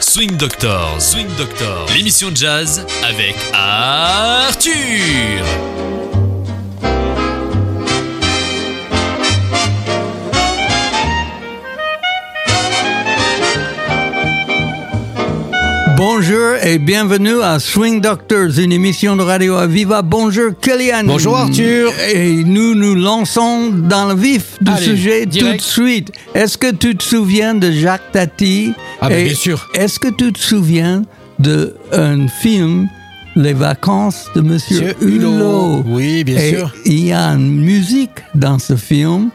Swing Doctor, Swing Doctor, l'émission de jazz avec Arthur. Et bienvenue à Swing Doctors, une émission de radio à Viva. Bonjour Kellyanne. Bonjour Arthur. Et nous nous lançons dans le vif du Allez, sujet direct. tout de suite. Est-ce que tu te souviens de Jacques Tati? Ah ben, bien sûr. Est-ce que tu te souviens d'un film Les vacances de Monsieur, Monsieur Hulot. Hulot? Oui, bien Et sûr. Il y a une musique dans ce film.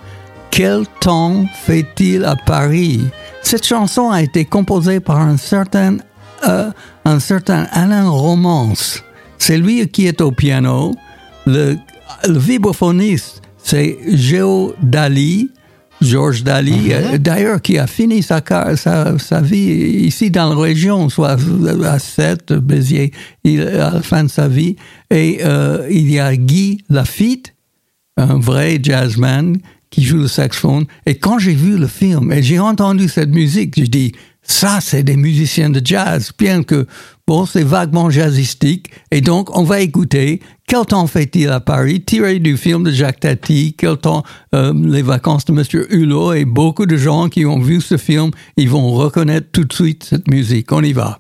Quel temps fait-il à Paris? Cette chanson a été composée par un certain, euh, un certain Alain Romance. C'est lui qui est au piano. Le, le vibraphoniste, c'est Géo Dali. Georges Dali, euh, d'ailleurs, qui a fini sa, car- sa, sa vie ici dans la région, soit à Sète, Béziers, il, à la fin de sa vie. Et euh, il y a Guy Lafitte, un vrai jazzman qui joue le saxophone. Et quand j'ai vu le film et j'ai entendu cette musique, je dis, ça, c'est des musiciens de jazz, bien que, bon, c'est vaguement jazzistique. Et donc, on va écouter Quel temps fait-il à Paris, tiré du film de Jacques Tati, Quel temps, euh, les vacances de Monsieur Hulot. Et beaucoup de gens qui ont vu ce film, ils vont reconnaître tout de suite cette musique. On y va.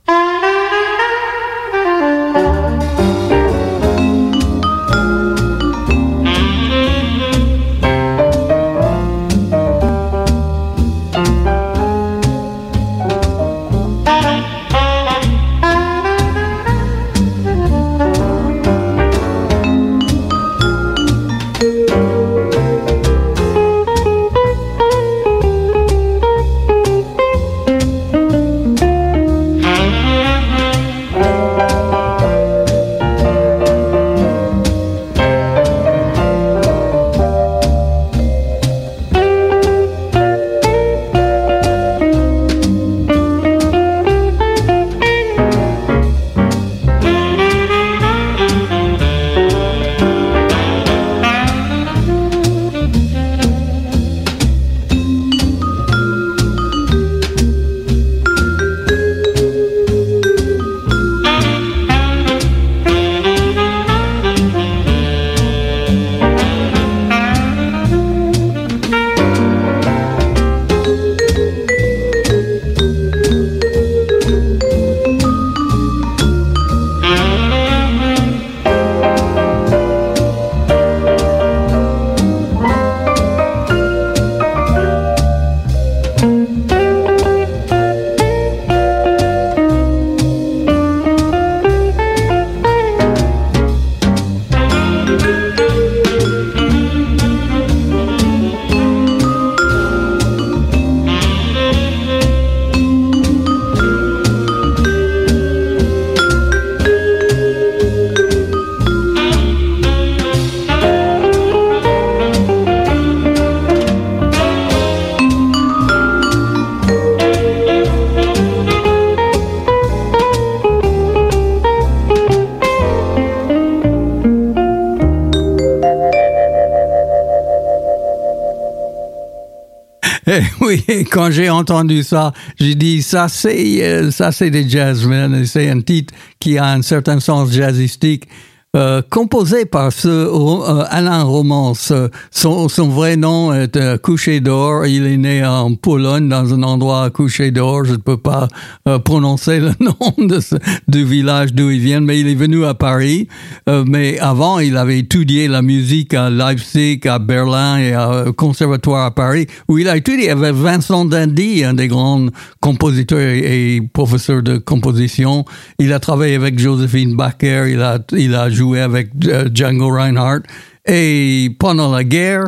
Quand j'ai entendu ça, j'ai dit ça c'est euh, ça c'est des jazzmen, c'est un titre qui a un certain sens jazzistique. Euh, composé par ce euh, Alain Romance. Son, son vrai nom est euh, Couché d'Or. Il est né en Pologne, dans un endroit à Couché d'Or. Je ne peux pas euh, prononcer le nom de ce- du village d'où il vient, mais il est venu à Paris. Euh, mais avant, il avait étudié la musique à Leipzig, à Berlin et au conservatoire à Paris, où il a étudié avec Vincent Dandy, un des grands compositeurs et, et professeurs de composition. Il a travaillé avec Josephine Baker, il a, il a joué avec euh, Django Reinhardt. Et pendant la guerre,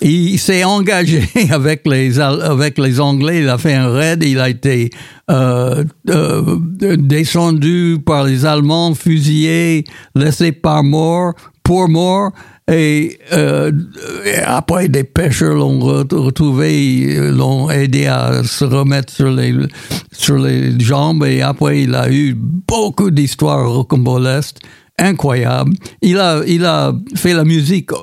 il s'est engagé avec les, avec les Anglais. Il a fait un raid. Il a été euh, euh, descendu par les Allemands, fusillé, laissé par mort, pour mort. Et, après, des pêcheurs l'ont re- retrouvé, l'ont aidé à se remettre sur les, sur les jambes. Et après, il a eu beaucoup d'histoires rocambolesques incroyable. Il a, il a fait la musique euh,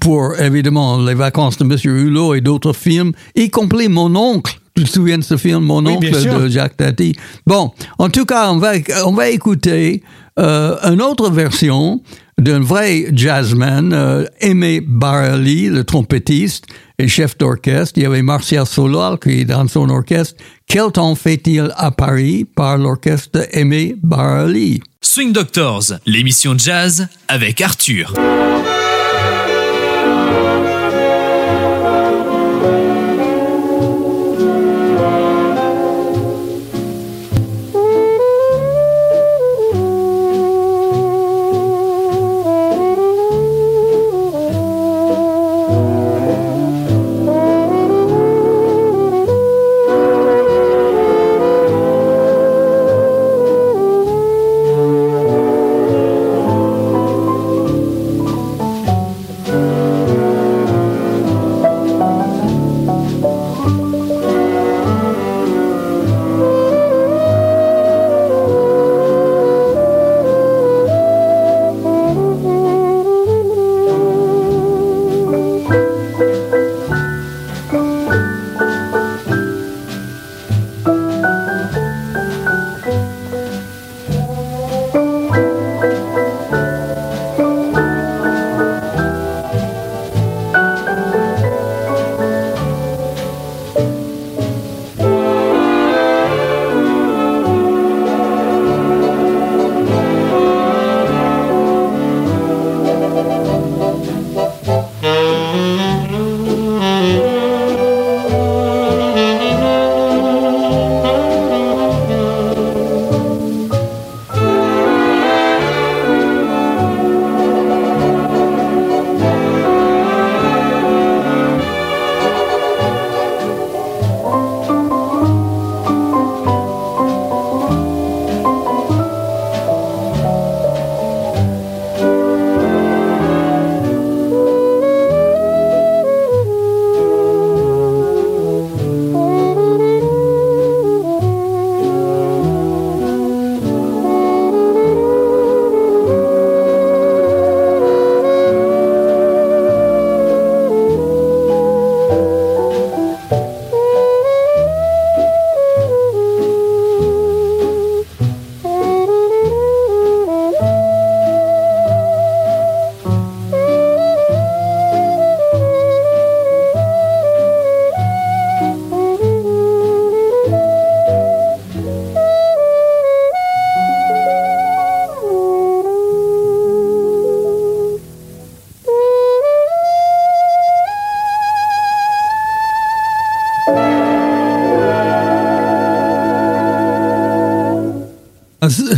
pour, évidemment, les vacances de Monsieur Hulot et d'autres films, y compris mon oncle, Tu te souviens de ce film, Mon Oui, oncle de Jacques Tati? Bon, en tout cas, on va, on va écouter euh, une autre version d'un vrai jazzman, euh, Aimé Barali, le trompettiste et chef d'orchestre. Il y avait Martial Solal qui est dans son orchestre. Quel temps fait-il à Paris par l'orchestre Aimé Barali? Swing Doctors, l'émission jazz avec Arthur.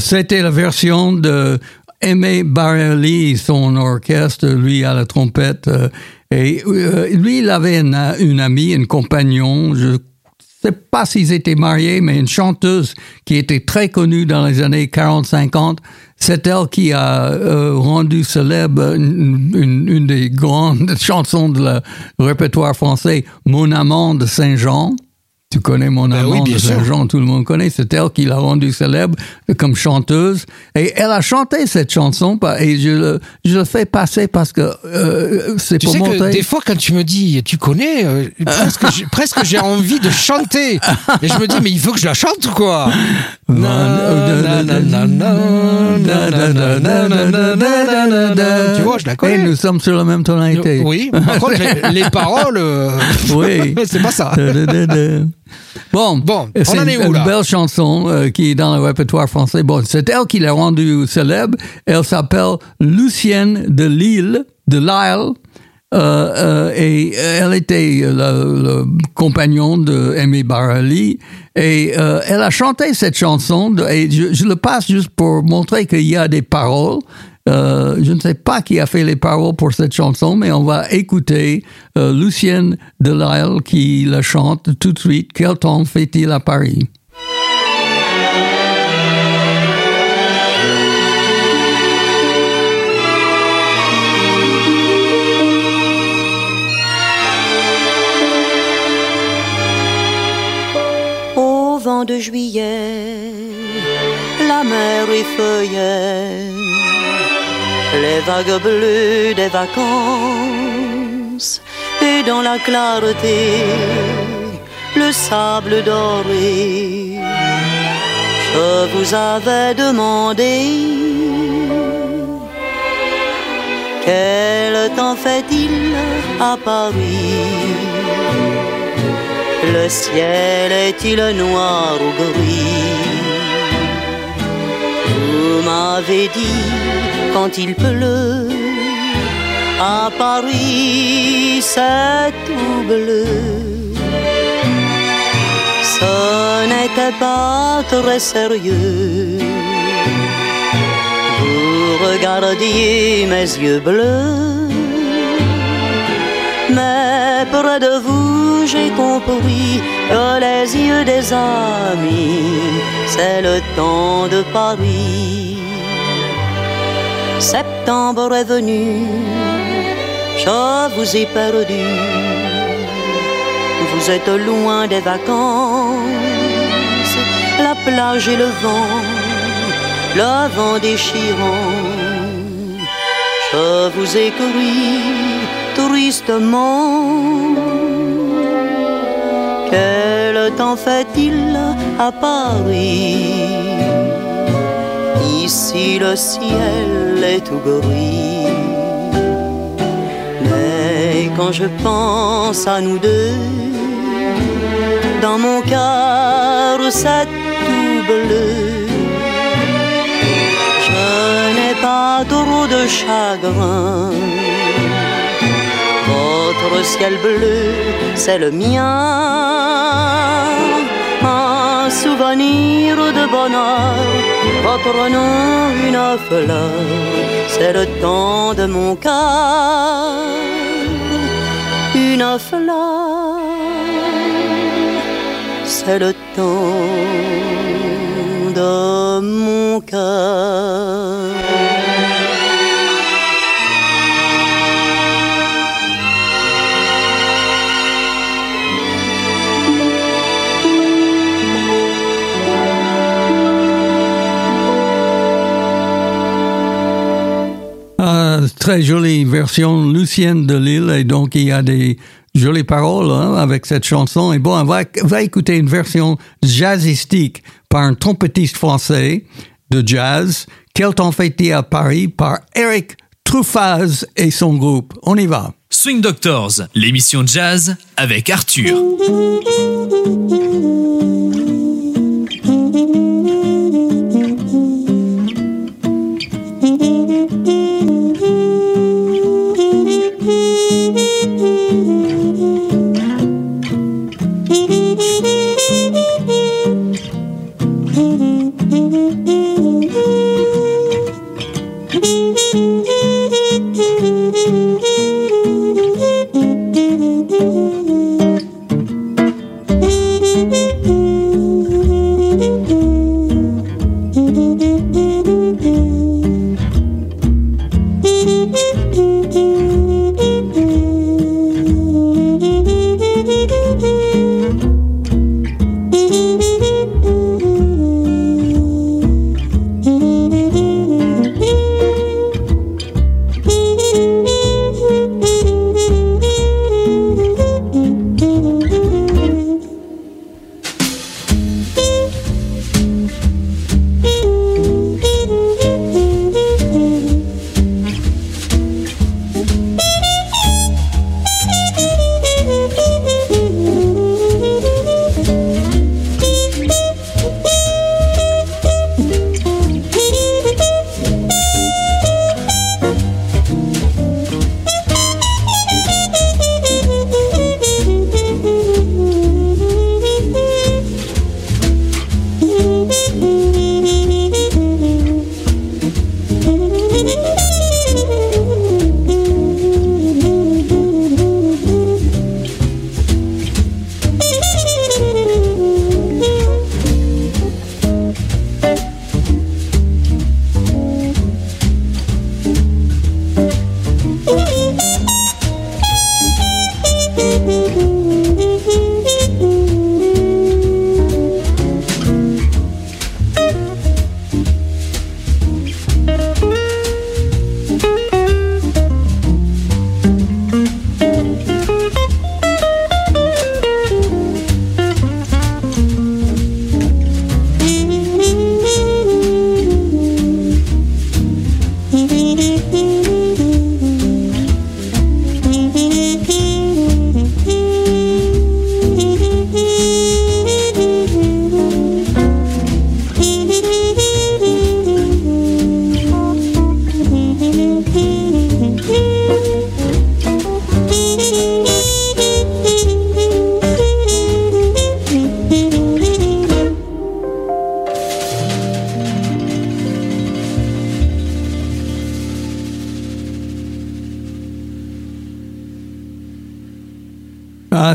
C'était la version de Aimé Barelli, son orchestre, lui à la trompette. euh, et euh, lui, il avait une, amie, une compagnon, je sais pas s'ils étaient mariés, mais une chanteuse qui était très connue dans les années 40-50. C'est elle qui a euh, rendu célèbre une, une- des grandes chansons de du répertoire français, Mon amant de Saint-Jean. Tu connais mon amant Jean. tout le monde connaît. C'est elle qui l'a rendue célèbre comme chanteuse. Et elle a chanté cette chanson et je le, je fais passer parce que euh, c'est pour sais montrer. Que des fois, quand tu me dis, tu connais, euh, presque, j'ai envie de chanter. Et je me dis, mais il faut que je la chante ou quoi Tu vois, je la connais. Et nous sommes sur la même tonalité. Oui, par contre, les, les paroles. Euh... Oui. c'est pas ça. Bon, Bon, c'est on en est une, belle chanson euh, qui est dans le répertoire français. Bon, c'est elle qui l'a rendue célèbre. Elle s'appelle Lucienne de Lille, de Lille. Euh, euh, et elle était le, le compagnon de Aimé Barali et euh, elle a chanté cette chanson de- et je, je le passe juste pour montrer qu'il y a des paroles euh, je ne sais pas qui a fait les paroles pour cette chanson, mais on va écouter euh, Lucienne Delisle qui la chante tout de suite. Quel temps fait-il à Paris? Au vent de juillet, la mer effeuillait les vagues bleues des vacances et dans la clarté le sable doré. Je vous avais demandé quel temps fait-il à Paris? Le ciel est-il noir ou gris? Vous m'avez dit quand il pleut à Paris c'est tout bleu. Ce n'était pas très sérieux. Vous regardiez mes yeux bleus. Mais près de vous, j'ai compris que les yeux des amis, c'est le temps de Paris. Septembre est venu, je vous ai perdu. Vous êtes loin des vacances, la plage et le vent, le vent déchirant. Je vous écris tristement. Quel temps fait-il à Paris? Ici le ciel est tout gris. Mais quand je pense à nous deux, dans mon cœur c'est tout bleu. Je n'ai pas trop de chagrin. Ciel bleu, c'est le mien. Un souvenir de bonheur, votre nom une fleur, c'est le temps de mon cœur. Une fleur, c'est le temps de mon cœur. Très jolie version Lucienne de Lille et donc il y a des jolies paroles hein, avec cette chanson. Et bon, on va, écouter une version jazzistique par un trompettiste français de jazz. Quel temps fait-il à Paris par Eric Truffaz et son groupe. On y va. Swing Doctors, l'émission jazz avec Arthur.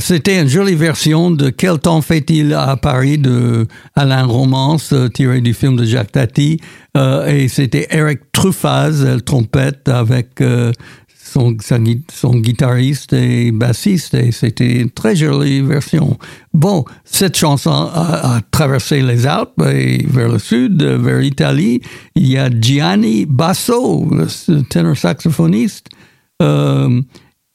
C'était une jolie version de Quel temps fait-il à Paris de Alain Romance, euh, tiré du film de Jacques Tati. Euh, et c'était Eric Truffaz, le trompette, avec euh, son, son guitariste et bassiste. Et c'était une très jolie version. Bon, cette chanson a, traversé les Alpes et vers le sud, euh, vers l'Italie. Il y a Gianni Basso, le ténor saxophoniste. euh,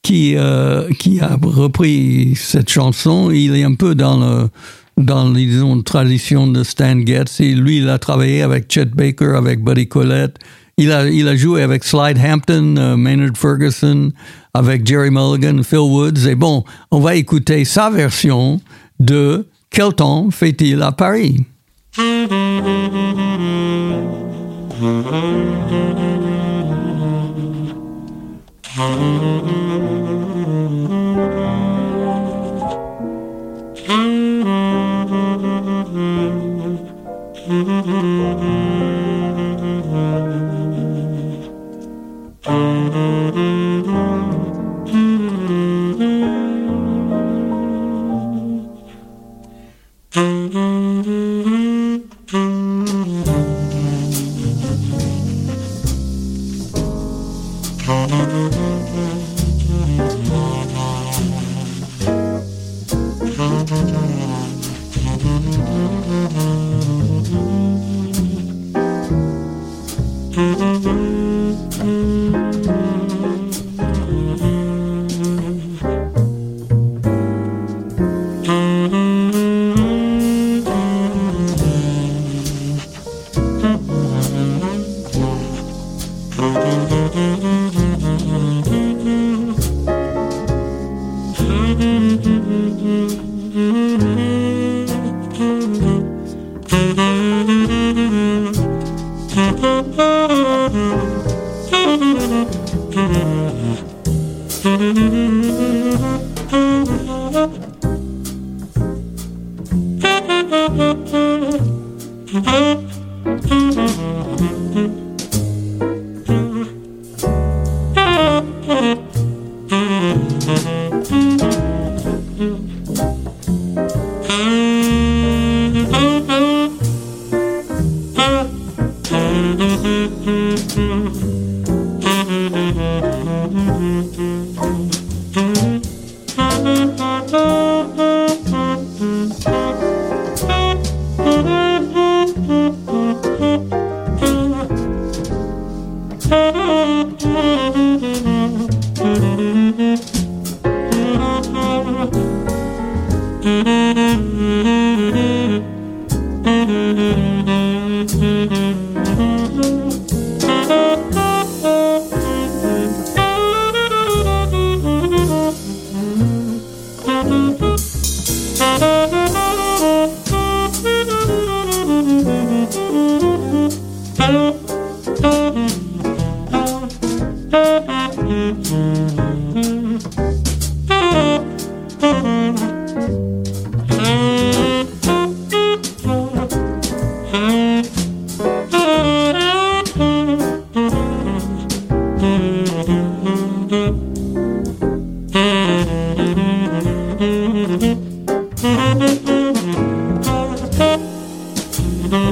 qui, euh, qui a repris cette chanson. Il est un peu dans disons, tradition de Stan Getz. Et lui, il a travaillé avec Chet Baker, avec Buddy Collette. Il a, il a joué avec Slide Hampton, euh, Maynard Ferguson, avec Jerry Mulligan, Phil Woods. Et bon, on va écouter sa version de Quel temps fait-il à Paris? Mm-hmm. Thank you.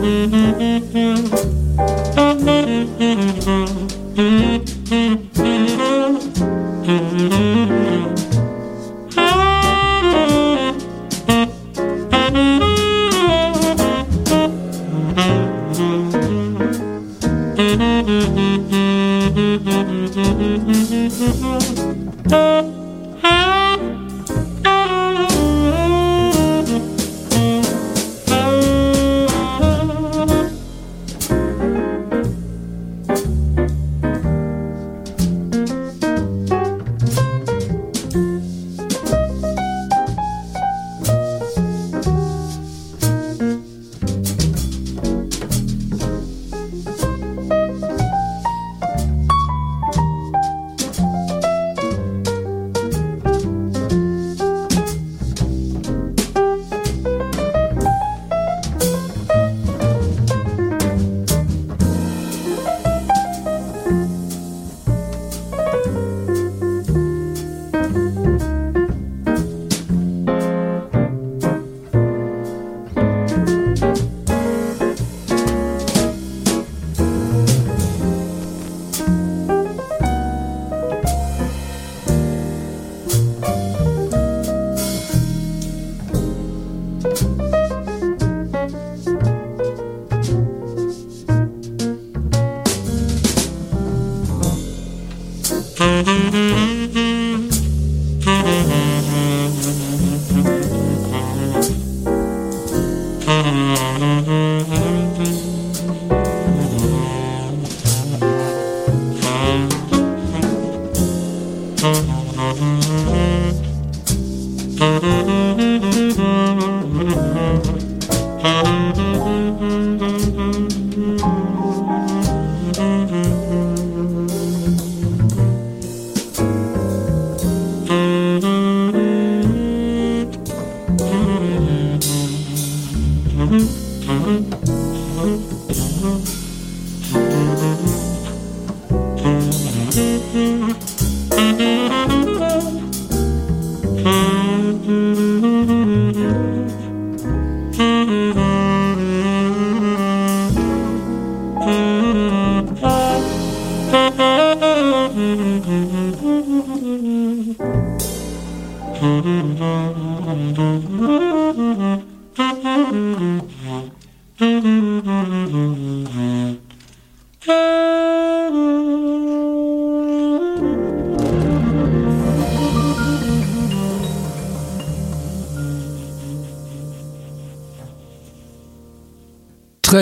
Mm-hmm.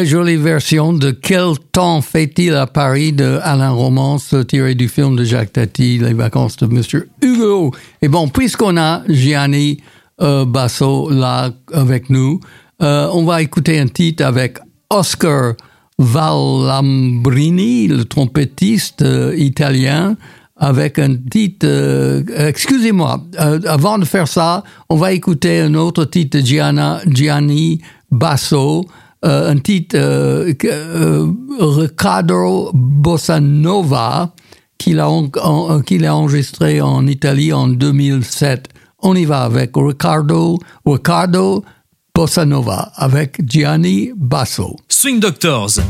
Jolie version de Quel temps fait-il à Paris de Alain Romance tiré du film de Jacques Tati, Les vacances de Monsieur Hugo. Et bon, puisqu'on a Gianni euh, Basso là avec nous, euh, on va écouter un titre avec Oscar Valambrini, le trompettiste euh, italien, avec un titre. Excusez-moi, avant de faire ça, on va écouter un autre titre de Gianna, Gianni Basso, euh, un titre Riccardo Bossa Nova qu'il a, enregistré en Italie en 2007. On y va avec Riccardo, Riccardo Bossa Nova avec Gianni Basso. Swing Doctors.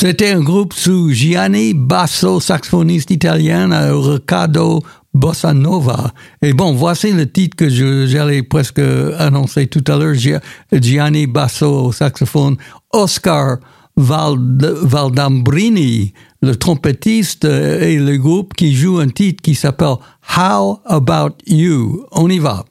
C'était un groupe sous Gianni Basso, saxophoniste italien à Riccardo Bossa Nova. Et bon, voici le titre que j'allais presque annoncer tout à l'heure. Gianni Basso au saxophone, Oscar Valdambrini, le trompettiste et le groupe qui joue un titre qui s'appelle How About You. On y va.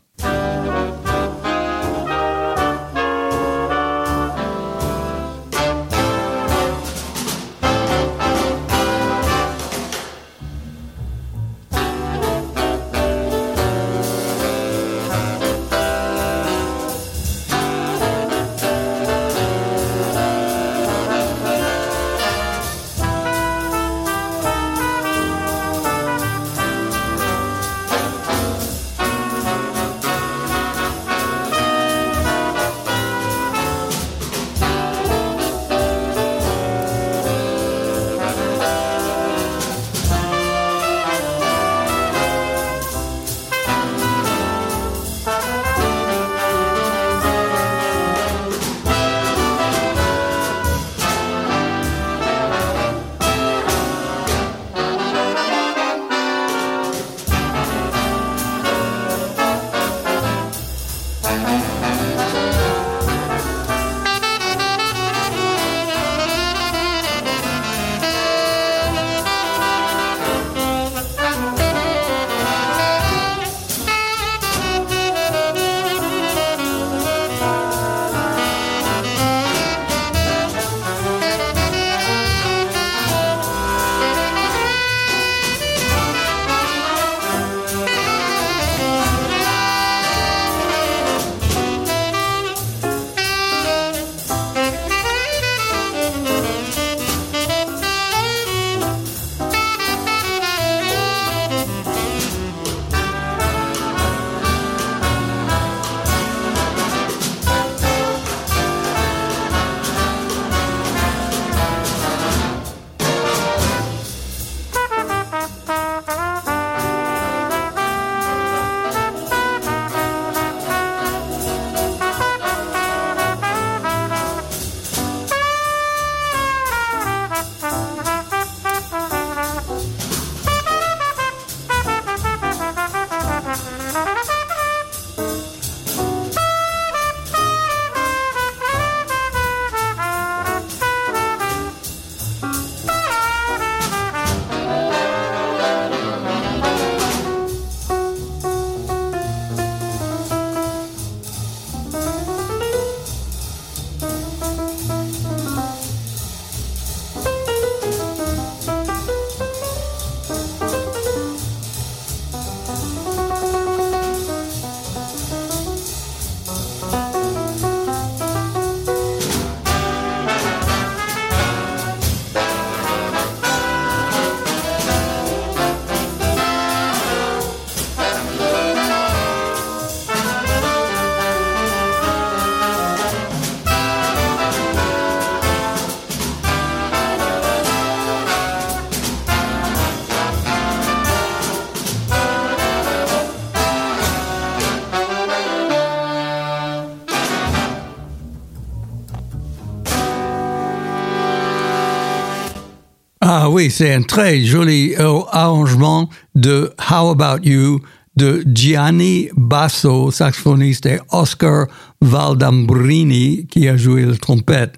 Oui, c'est un très joli arrangement de How About You de Gianni Basso, saxophoniste, et Oscar Valdambrini qui a joué la trompette.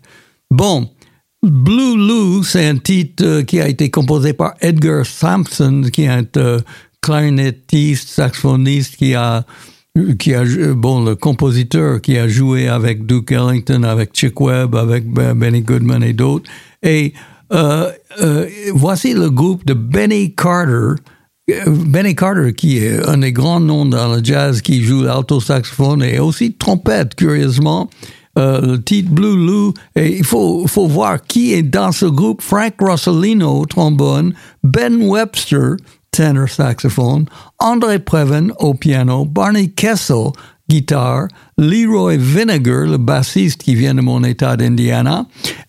Bon, Blue Lou, c'est un titre qui a été composé par Edgar Sampson, qui est un euh, clarinettiste, saxophoniste, qui a, qui a, bon, le compositeur qui a joué avec Duke Ellington, avec Chick Webb, avec Benny Goodman et d'autres. Et euh, euh, voici le groupe de Benny Carter. Benny Carter, qui est un des grands noms dans le jazz, qui joue l'alto saxophone et aussi trompette, curieusement. Euh, le titre Blue Lou, et il faut, faut voir qui est dans ce groupe. Frank Rossellino, trombone, Ben Webster, tenor saxophone, André Previn au piano, Barney Kessel, guitare, Leroy Vinegar, le bassiste qui vient de mon état d'Indiana,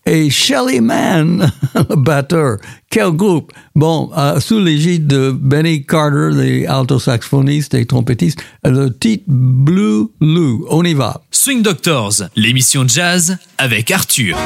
et Shelly Mann, le batteur. Quel groupe! Bon, euh, sous l'égide de Benny Carter, les alto-saxophonistes et trompettistes, le titre Blue Lou. On y va. Swing Doctors, l'émission jazz avec Arthur.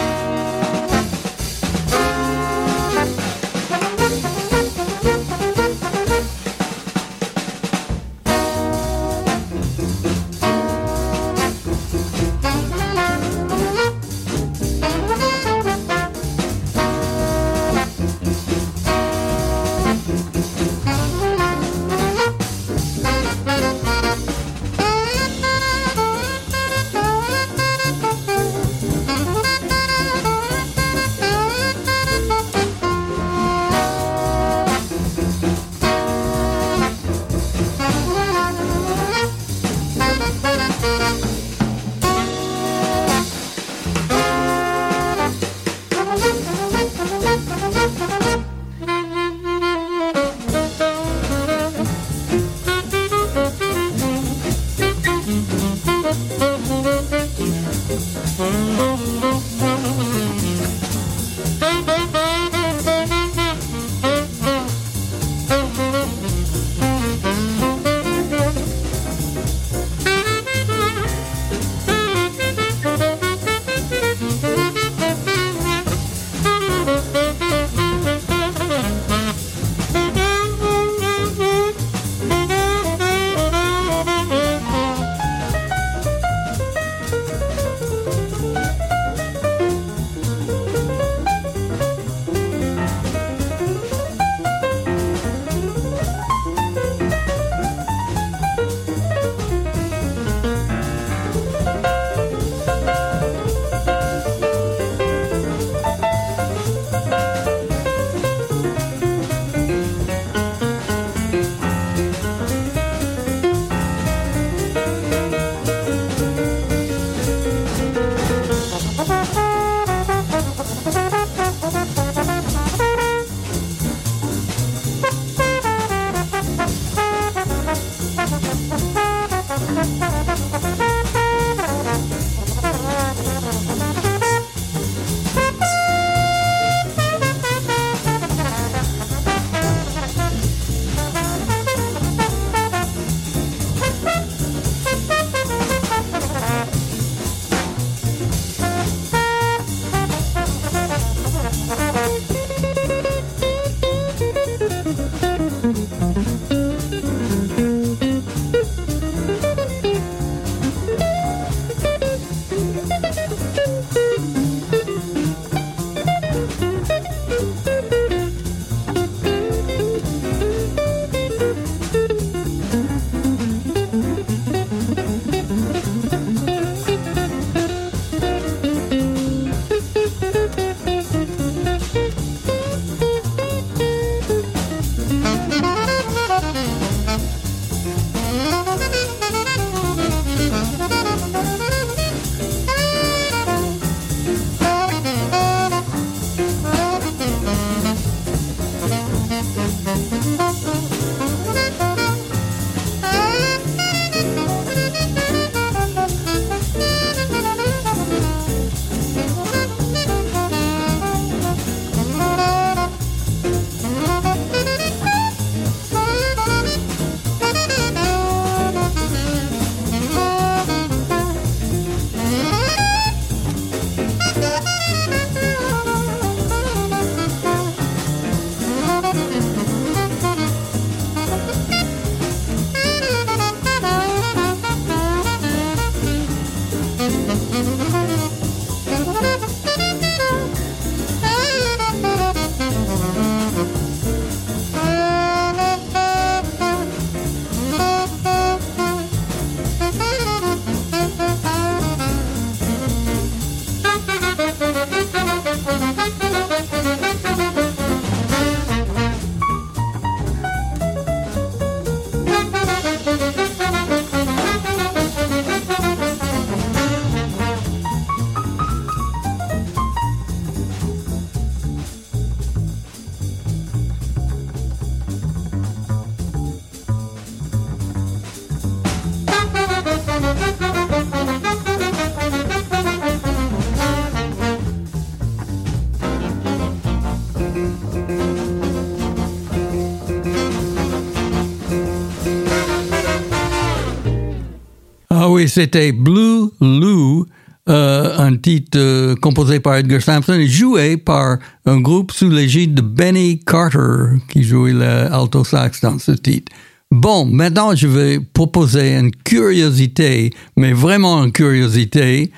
Oui, c'était Blue Lou, euh, un titre euh, composé par Edgar Sampson et joué par un groupe sous l'égide de Benny Carter qui jouait l'alto sax dans ce titre. Bon, maintenant je vais proposer une curiosité, mais vraiment une curiosité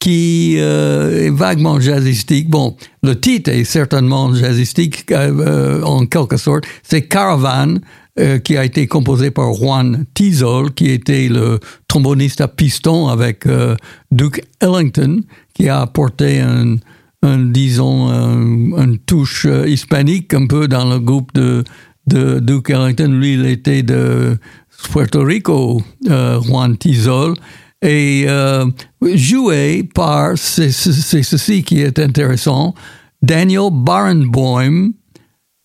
qui euh, est vaguement jazzistique. Bon, le titre est certainement jazzistique en quelque sorte. C'est Caravan, euh, qui a été composé par Juan Tizol, qui était le tromboniste à piston avec euh, Duke Ellington, qui a apporté un, disons, un, une touche euh, hispanique un peu dans le groupe de, Duke Ellington. Lui, il était de Puerto Rico, Juan Tizol. Et joué par, c'est ceci qui est intéressant, Daniel Barenboim,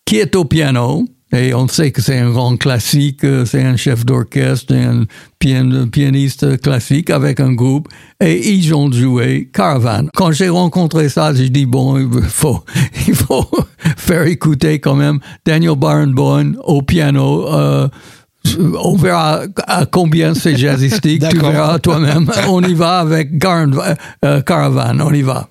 qui est au piano, Et on sait que c'est un grand classique, euh, c'est un chef d'orchestre, un pian- pianiste classique avec un groupe. Et ils ont joué Caravan. Quand j'ai rencontré ça, j'ai dit, bon, il faut, il faut faire écouter quand même Daniel Barenboim au piano. Euh, on verra à combien c'est jazzistique, tu verras toi-même. On y va avec euh, Caravan, on y va.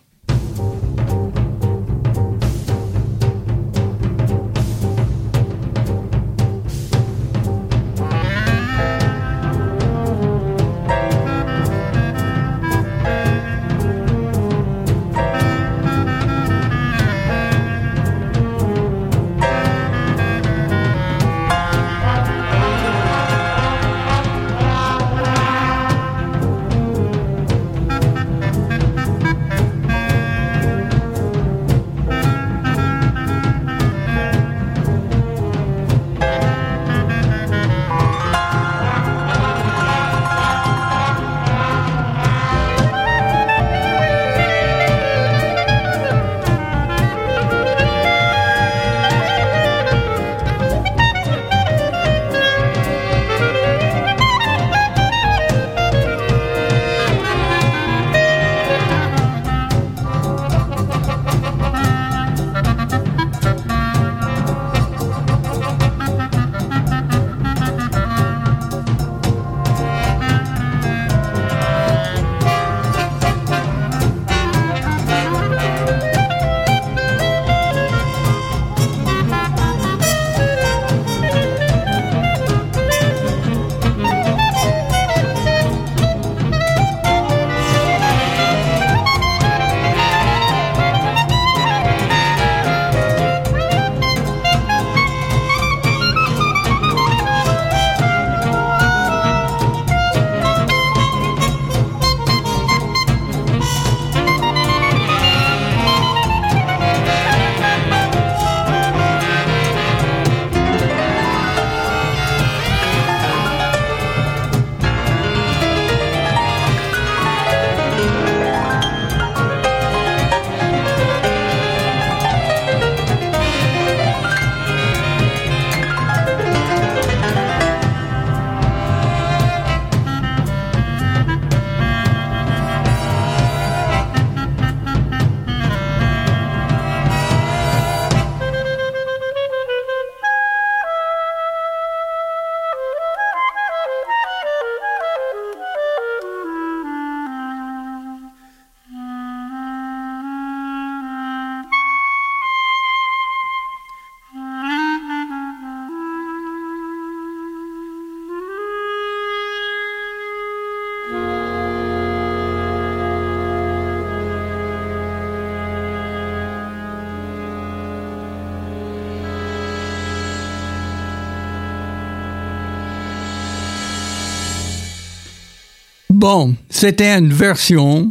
Bon, c'était une version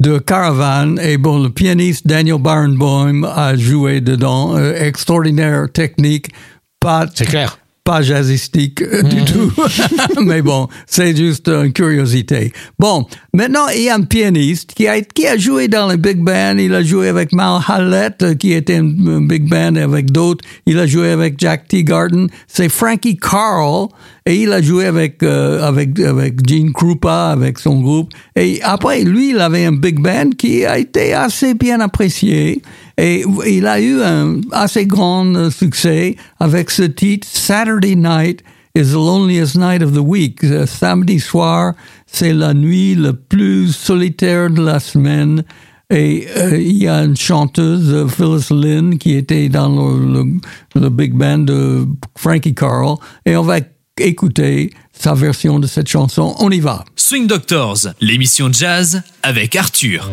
de Caravan et bon, le pianiste Daniel Barenboim a joué dedans. Euh, extraordinaire technique, pas C'est clair. Pas jazzistique euh, du tout. Mais bon, c'est juste une curiosité. Bon, maintenant, il y a un pianiste qui a, qui a joué dans les big bands. Il a joué avec Mal Hallett, euh, qui était un, un big band avec d'autres. Il a joué avec Jack Teagarden. C'est Frankie Carl. Et il a joué avec, euh, avec, avec Gene Krupa, avec son groupe. Et après, lui, il avait un big band qui a été assez bien apprécié. Et il a eu un assez grand euh, succès avec ce titre Saturday Night is the loneliest night of the week. Euh, Samedi soir, c'est la nuit la plus solitaire de la semaine. Et euh, il y a une chanteuse, Phyllis Lynn, qui était dans le, le- le big band de Frankie Carl. Et on va écouter sa version de cette chanson. On y va. Swing Doctors, l'émission jazz avec Arthur.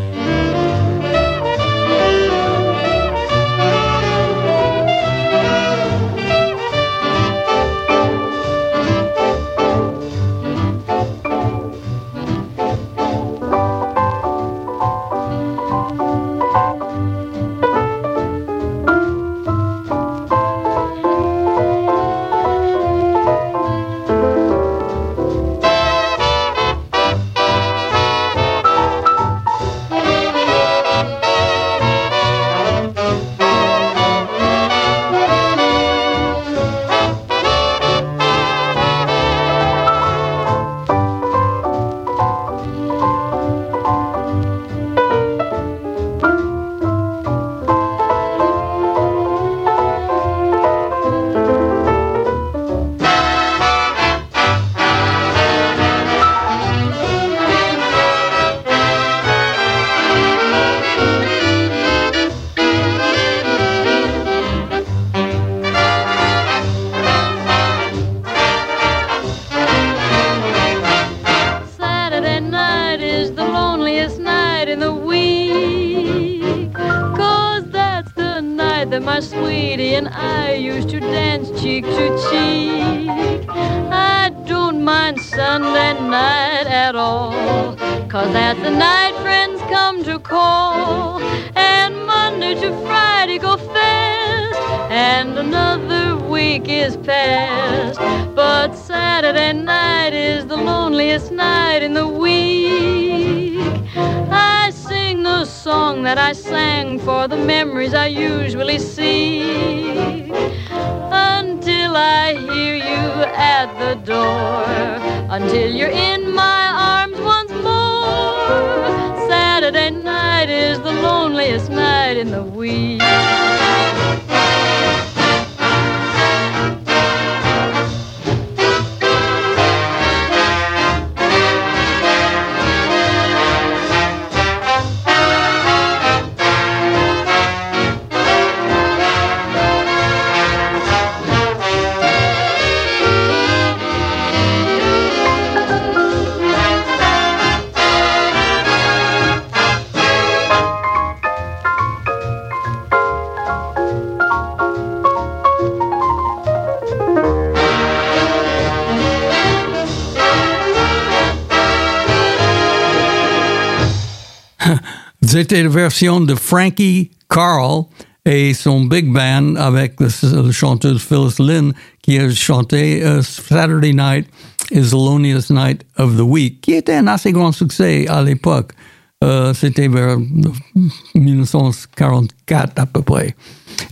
In my arms once more. Saturday night is the loneliest night in the week. C'était la version de Frankie Carl et son big band avec le chanteur Phyllis Lynn qui a chanté uh, Saturday Night is the Loneliest Night of the Week, qui était un assez grand succès à l'époque. Euh, C'était vers 1944 à peu près.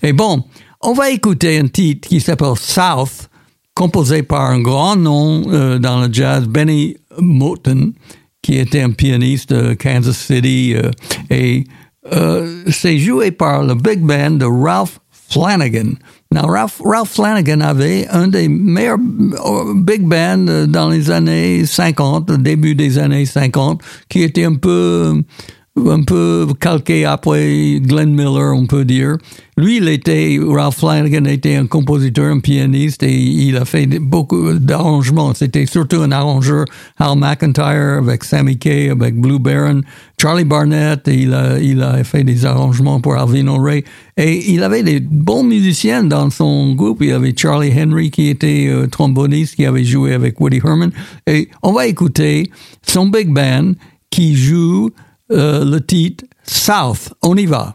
Et bon, on va écouter un titre qui s'appelle South, composé par un grand nom euh, dans le jazz, Benny Moten, qui était un pianiste de Kansas City euh, et euh, c'est joué par le big band de Ralph Flanagan. Now, Ralph, Ralph Flanagan avait un des meilleurs euh, big bands dans les années 50, au début des années 50, qui était un peu un peu calqué après Glenn Miller, on peut dire. Lui, il était, Ralph Flanagan était un compositeur, un pianiste, et il a fait beaucoup d'arrangements. C'était surtout un arrangeur, Hal McIntyre, avec Sammy Kay, avec Blue Baron, Charlie Barnett, et il a, il a fait des arrangements pour Alvin Ray. Et il avait des bons musiciens dans son groupe. Il y avait Charlie Henry, qui était euh, tromboniste, qui avait joué avec Woody Herman. Et on va écouter son big band qui joue euh, le titre South. On y va.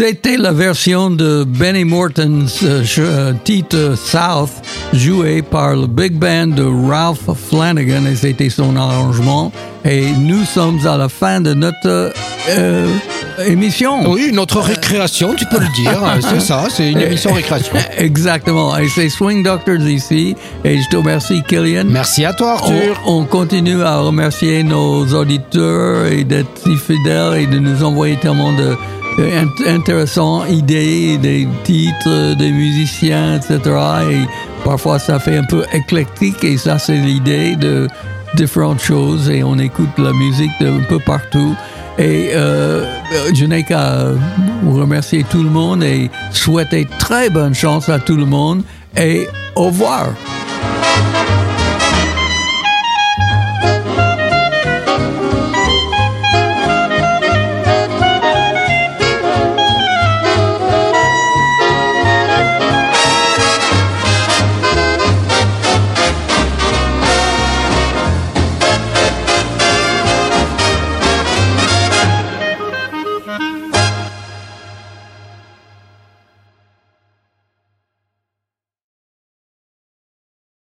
C'était la version de Benny Morton's euh, euh, titre South, joué par le big band de Ralph Flanagan, et c'était son arrangement. Et nous sommes à la fin de notre euh, émission. Oui, notre récréation, tu peux le dire. C'est ça, c'est une émission récréation. Exactement. Et c'est Swing Doctors ici. Et je te remercie, Killian. Merci à toi, Arthur. On, on continue à remercier nos auditeurs et d'être si fidèles et de nous envoyer tellement de euh, int- intéressants idées, des titres, des musiciens, etc. Et parfois ça fait un peu éclectique et ça c'est l'idée de différentes choses et on écoute la musique de un peu partout. Et euh, je n'ai qu'à remercier tout le monde et souhaiter très bonne chance à tout le monde et au revoir.